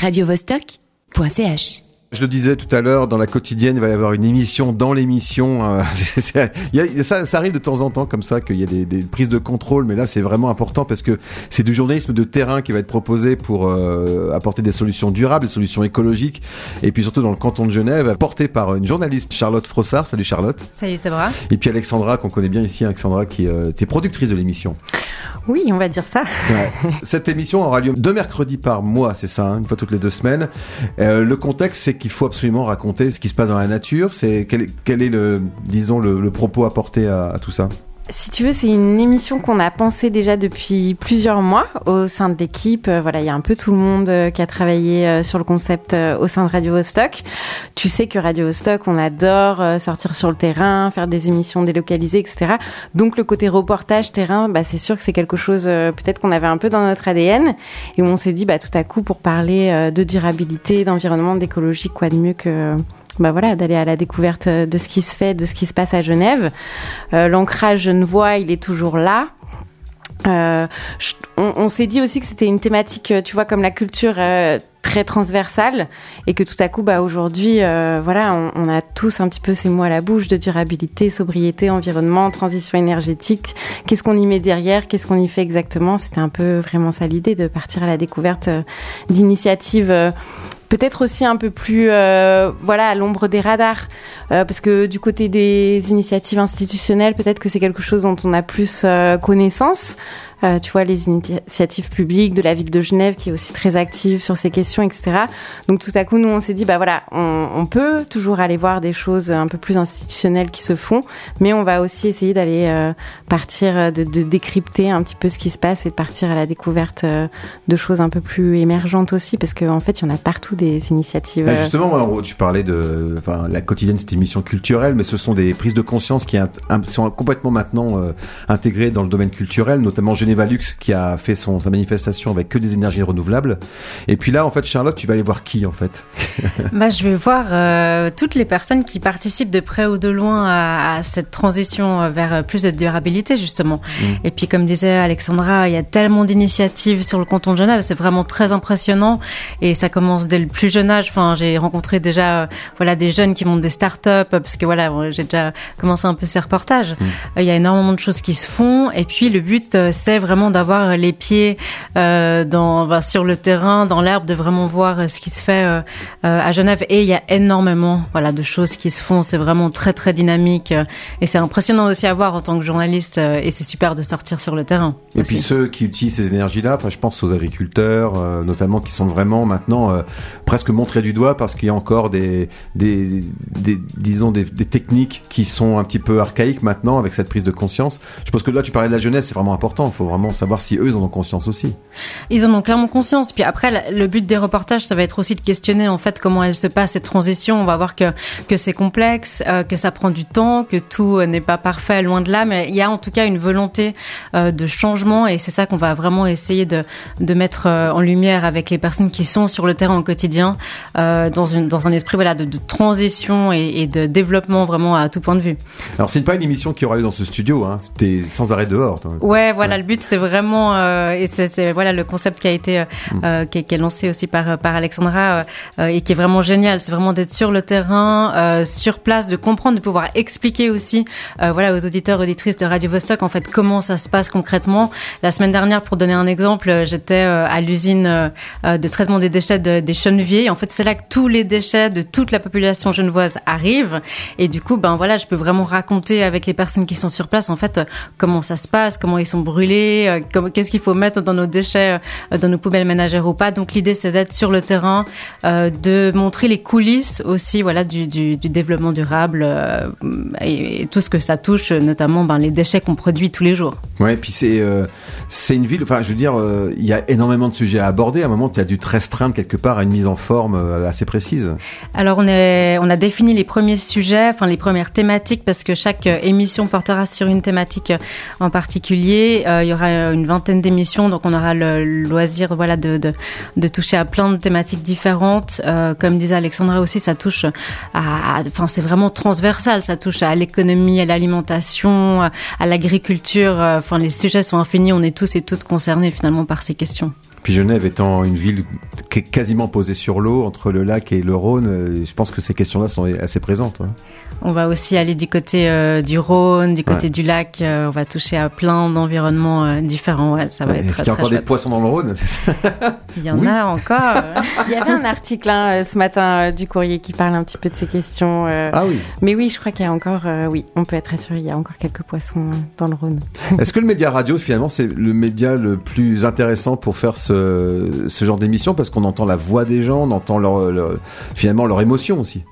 radiovostok.ch. Je le disais tout à l'heure, dans la quotidienne, il va y avoir une émission dans l'émission. euh, ça, ça arrive de temps en temps comme ça qu'il y a des, des prises de contrôle, mais là c'est vraiment important parce que c'est du journalisme de terrain qui va être proposé pour euh, apporter des solutions durables, des solutions écologiques, et puis surtout dans le canton de Genève, porté par une journaliste Charlotte Frossard. Salut Charlotte. Salut Sabra. Et puis Alexandra qu'on connaît bien ici, Alexandra qui euh, est productrice de l'émission. Oui, on va dire ça. Cette émission aura lieu deux mercredis par mois, c'est ça, hein, une fois toutes les deux semaines. Euh, le contexte, c'est qu'il faut absolument raconter ce qui se passe dans la nature. C'est quel, est- le, disons, le, propos apporté à tout ça? Si tu veux, c'est une émission qu'on a pensée déjà depuis plusieurs mois au sein de l'équipe. Euh, Voilà, il y a un peu tout le monde euh, qui a travaillé euh, sur le concept au sein de Radio Vostok. Tu sais que Radio Vostok, on adore sortir sur le terrain, faire des émissions délocalisées, etc. Donc le côté reportage terrain, bah, c'est sûr que c'est quelque chose peut-être qu'on avait un peu dans notre ADN et où on s'est dit, bah, tout à coup, pour parler de durabilité, d'environnement, d'écologie, quoi de mieux que bah voilà, d'aller à la découverte euh, de ce qui se fait, de ce qui se passe à Genève. Euh, L'ancrage genevois, il est toujours là. Euh, on s'est dit aussi que c'était une thématique, euh, tu vois, comme la culture très transversale, et que tout à coup, bah aujourd'hui, voilà, on, on a tous un petit peu ces mots à la bouche de durabilité, sobriété, environnement, transition énergétique. Qu'est-ce qu'on y met derrière? Qu'est-ce qu'on y fait exactement? C'était un peu vraiment ça l'idée de partir à la découverte d'initiatives. Peut-être aussi un peu plus, euh, voilà, à l'ombre des radars, Euh, parce que du côté des initiatives institutionnelles, peut-être que c'est quelque chose dont on a plus euh, connaissance. Euh, tu vois, les initiatives publiques de la ville de Genève qui est aussi très active sur ces questions, etc. Donc tout à coup, nous, on s'est dit, bah voilà, on, on peut toujours aller voir des choses un peu plus institutionnelles qui se font, mais on va aussi essayer d'aller euh, partir, de, de décrypter un petit peu ce qui se passe et de partir à la découverte euh, de choses un peu plus émergentes aussi, parce qu'en fait, il y en a partout des initiatives. Bah, euh, Justement, tu parlais de enfin, la quotidienne, c'est une émission culturelle, mais ce sont des prises de conscience qui sont complètement maintenant euh, intégrées dans le domaine culturel, notamment Genevalux qui a fait son, sa manifestation avec que des énergies renouvelables. Et puis là, en fait, Charlotte, tu vas aller voir qui en fait Bah, je vais voir euh, toutes les personnes qui participent de près ou de loin à, à cette transition euh, vers plus de durabilité justement. Et puis comme disait Alexandra, il y a tellement d'initiatives sur le canton de Genève, c'est vraiment très impressionnant et ça commence dès le plus jeune âge. Enfin, j'ai rencontré déjà euh, voilà des jeunes qui montent des start-up parce que voilà, j'ai déjà commencé un peu ces reportages. Euh, Il y a énormément de choses qui se font et puis le but euh, vraiment d'avoir les pieds euh, dans sur le terrain, dans l'herbe, de vraiment voir euh, ce qui se fait euh, euh, à Genève. Et il y a énormément voilà de choses qui se font. C'est vraiment très très dynamique euh, et c'est impressionnant aussi à voir en tant que journaliste. euh, Et c'est super de sortir sur le terrain. Et aussi. puis ceux qui utilisent ces énergies-là, enfin, je pense aux agriculteurs, euh, notamment, qui sont vraiment maintenant euh, presque montrés du doigt parce qu'il y a encore des, des, des disons, des, des techniques qui sont un petit peu archaïques maintenant avec cette prise de conscience. Je pense que là, tu parlais de la jeunesse, c'est vraiment important. Il faut vraiment savoir si eux, ils en ont conscience aussi. Ils en ont clairement conscience. Puis après, le but des reportages, ça va être aussi de questionner en fait comment elle se passe cette transition. On va voir que que c'est complexe, euh, que ça prend du temps, que tout euh, n'est pas parfait, loin de là. Mais il y a en tout cas une volonté euh, de changement et c'est ça qu'on va vraiment essayer de de mettre en lumière avec les personnes qui sont sur le terrain au quotidien, euh, dans une dans un esprit voilà de, de transition et, et de développement vraiment à tout point de vue. Alors, c'est pas une émission qui aura lieu dans ce studio, hein. T'es sans arrêt dehors. toi. Ouais, voilà, le but c'est vraiment euh, et c'est c'est, voilà le concept qui a été euh, euh, qui, est- qui est lancé aussi par par Alexandra euh, euh, et qui est vraiment génial. C'est vraiment d'être sur le terrain, euh, sur place, de comprendre, de pouvoir expliquer aussi, euh, voilà, aux auditeurs auditrices de Radio Vostok en fait comment ça se passe concrètement. La semaine dernière, pour donner un exemple, euh, j'étais euh, à l'usine euh, euh, de traitement des déchets de, des Cheneviers. En fait, c'est là que tous les déchets de toute la population genevoise arrivent. Et du coup, ben voilà, je peux vraiment raconter avec les personnes qui sont sur place, en fait, euh, comment ça se passe, comment ils sont brûlés, euh, qu'est-ce qu'il faut mettre dans nos déchets, euh, dans nos poubelles ménagères ou pas. Donc l'idée, c'est d'être sur le terrain, euh, de montrer les coulisses aussi, voilà, du, du, du développement durable et, et tout ce que ça touche, notamment ben, les déchets qu'on produit tous les jours. Ouais, puis c'est c'est une ville. Enfin, je veux dire, il y a énormément de sujets à aborder. À un moment, tu as dû te restreindre quelque part à une mise en forme assez précise. Alors on, est, on a défini les premiers sujets, enfin les premières thématiques, parce que chaque émission portera sur une thématique en particulier. Euh, il y aura euh, une vingtaine d'émissions, donc on aura le loisir voilà de, de, toucher à plein de thématiques différentes. Euh, comme disait Alexandra aussi, ça touche à, à- enfin c'est vraiment transversal, ça touche à l'économie, à l'alimentation, à l'agriculture. Euh, Enfin les sujets sont infinis, on est tous et toutes concernés finalement par ces questions. Puis Genève étant une ville quasiment posée sur l'eau, entre le lac et le Rhône, je pense que ces questions-là sont assez présentes. Hein. On va aussi aller du côté euh, du Rhône, du côté du lac. Euh, on va toucher à plein d'environnements euh, différents. Ouais, ça va être Est-ce qu'il y a encore des poissons dans le Rhône Il y en a encore. Il y avait un article hein, ce matin du courrier qui parle un petit peu de ces questions. ah oui. Mais oui, je crois qu'il y a encore, oui, on peut être assuré, il y a encore quelques poissons dans le Rhône. Est-ce que le média radio, finalement, c'est le média le plus intéressant pour faire ce, ce genre d'émission parce qu'on entend la voix des gens, on entend finalement leur émotion aussi.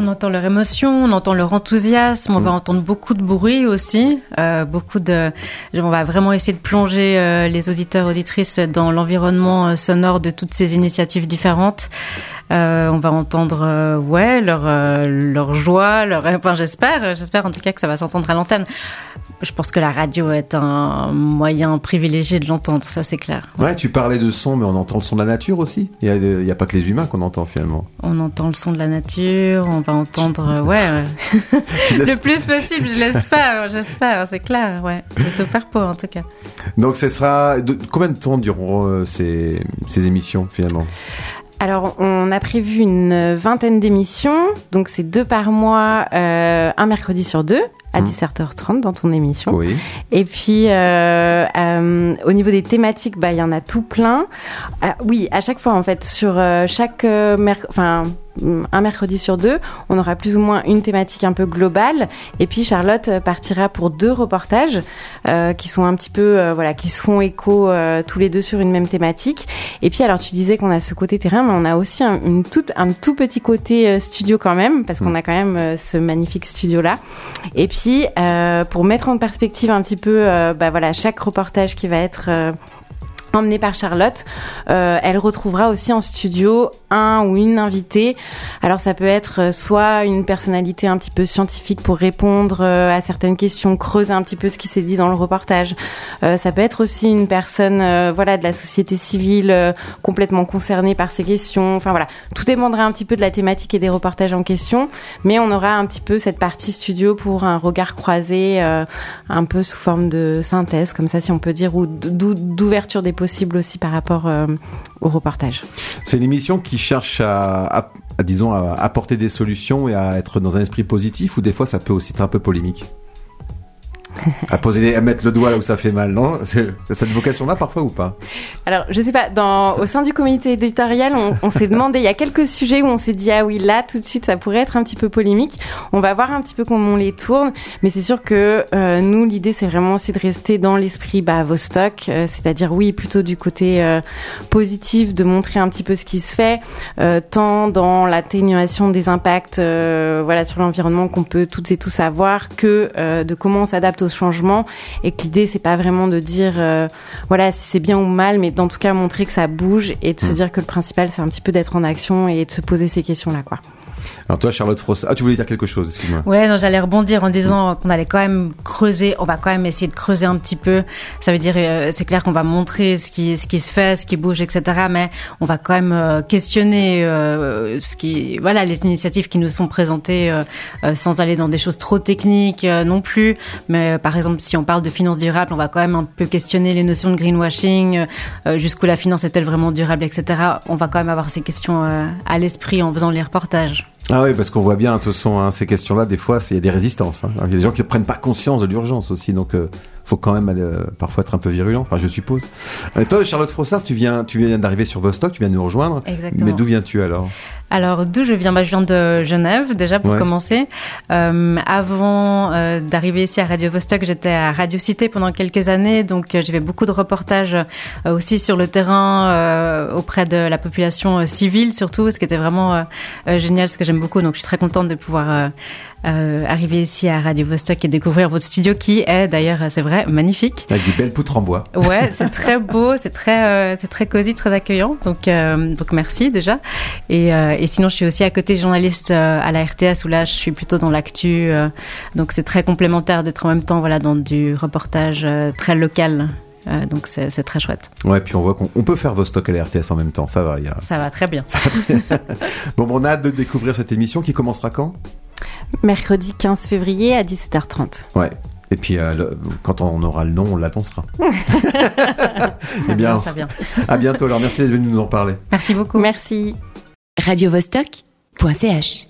On entend leur émotion, on entend leur enthousiasme, on va mm. entendre beaucoup de bruit aussi, euh, beaucoup de. On va vraiment essayer de plonger euh, les auditeurs auditrices dans l'environnement euh, sonore de toutes ces initiatives différentes. Euh, on va entendre ouais leur leur joie, leur enfin j'espère, j'espère en tout cas que ça va s'entendre à l'antenne. Je pense que la radio est un moyen privilégié de l'entendre, ça c'est clair. Ouais, tu parlais de son, mais on entend le son de la nature aussi. Il n'y a, a, pas que les humains qu'on entend finalement. On entend le son de la nature, on va entendre, ouais, le plus possible, je l'espère, j'espère, c'est clair, ouais. Je vais tout faire pour en tout cas. Donc ce sera, de, combien de temps dureront ces, ces émissions finalement? Alors, on a prévu une vingtaine d'émissions, donc c'est deux par mois, euh, un mercredi sur deux à 17h30 mmh. dans ton émission. Oui. Et puis euh, euh, au niveau des thématiques, bah il y en a tout plein. Euh, oui, à chaque fois en fait sur euh, chaque enfin un mercredi sur deux, on aura plus ou moins une thématique un peu globale. Et puis Charlotte partira pour deux reportages euh, qui sont un petit peu, euh, voilà, qui se font écho euh, tous les deux sur une même thématique. Et puis alors tu disais qu'on a ce côté terrain, mais on a aussi un, une toute, un tout petit côté studio quand même, parce qu'on mm. a quand même ce magnifique studio là. Et puis pour mettre en perspective un petit peu, bah voilà, chaque reportage qui va être emmenée par Charlotte. Euh, elle retrouvera aussi en studio un ou une invitée. Alors ça peut être euh, soit une personnalité un petit peu scientifique pour répondre euh, à certaines questions, creuser un petit peu ce qui s'est dit dans le reportage. Ça peut être aussi une personne voilà de la société civile complètement concernée par ces questions. Enfin voilà, tout dépendra un petit peu de la thématique et des reportages en question, mais on aura un petit peu cette partie studio pour un regard croisé un peu sous forme de synthèse comme ça si on peut dire ou d'ouverture des possible aussi par rapport euh, au reportage. C'est une émission qui cherche à, disons, à apporter des solutions et à être dans un esprit positif ou des fois ça peut aussi être un peu polémique? À poser, à mettre le doigt là où ça fait mal, non? Cette vocation-là parfois ou pas? Alors, je sais pas. Au sein du comité éditorial, on, s'est demandé. Il y a quelques sujets où on s'est dit ah oui là tout de suite ça pourrait être un petit peu polémique. On va voir un petit peu comment on les tourne, mais c'est sûr que euh, nous l'idée c'est vraiment aussi de rester dans l'esprit bah, Vostok, euh, c'est-à-dire oui plutôt du côté euh, positif, de montrer un petit peu ce qui se fait, tant dans l'atténuation des impacts voilà sur l'environnement qu'on peut toutes et tous avoir, que de comment on s'adapte aux changement et que l'idée c'est pas vraiment de dire euh, voilà si c'est bien ou mal, mais d'en tout cas montrer que ça bouge et de se mm. dire que le principal c'est un petit peu d'être en action et de se poser ces questions là quoi. Alors toi, Charlotte Frost, ah tu voulais dire quelque chose, excuse-moi. Ouais, j'allais rebondir en disant qu'on allait quand même creuser, on va quand même essayer de creuser un petit peu. Ça veut dire, euh, c'est clair qu'on va montrer ce qui, ce qui se fait, ce qui bouge, etc. Mais on va quand même euh, questionner euh, ce qui, voilà, les initiatives qui nous sont présentées sans aller dans des choses trop techniques non plus. Mais par exemple, si on parle de finance durable, on va quand même un peu questionner les notions de greenwashing, jusqu'où la finance est-elle vraiment durable, etc. On va quand même avoir ces questions à l'esprit en faisant les reportages. Ah oui, parce qu'on voit bien, de toute façon, hein, ces questions-là, des fois, il y a des résistances. Hein. Il y a des gens qui ne prennent pas conscience de l'urgence aussi, donc euh, faut quand même euh, parfois être un peu virulent. Enfin, je suppose. Et toi, Charlotte Frossard, tu viens, tu viens d'arriver sur Vostok, tu viens de nous rejoindre. Exactement. Mais d'où viens-tu alors? Alors d'où je viens? Bah, Je viens de Genève déjà pour commencer. Euh, avant euh, d'arriver ici à Radio Vostok, j'étais à Radio Cité pendant quelques années, donc euh, j'ai fait beaucoup de reportages euh, aussi sur le terrain euh, auprès de la population civile surtout, ce qui était vraiment génial, ce que j'aime beaucoup. Donc je suis très contente de pouvoir euh, arriver ici à Radio Vostok et découvrir votre studio qui est d'ailleurs, c'est vrai, magnifique. Avec des belles poutres en bois. Ouais, c'est très beau, c'est très, euh, c'est très cosy, très accueillant. Donc, euh, donc merci déjà. Et, et sinon, je suis aussi à côté journaliste à la RTS où là, je suis plutôt dans l'actu. donc, c'est très complémentaire d'être en même temps, voilà, dans du reportage très local. Euh, donc c'est très chouette. Ouais, puis on voit qu'on peut faire Vostok à la RTS en même temps, ça va. Y a... Ça va très bien. bon, on a hâte de découvrir cette émission qui commencera quand? Mercredi 15 février à 17h30. Ouais. Et puis, euh, le- quand on aura le nom, on. Ça Eh bien, ça vient. à bientôt. Alors, merci d'être venu nous en parler. Merci beaucoup. Merci. radiovostok.ch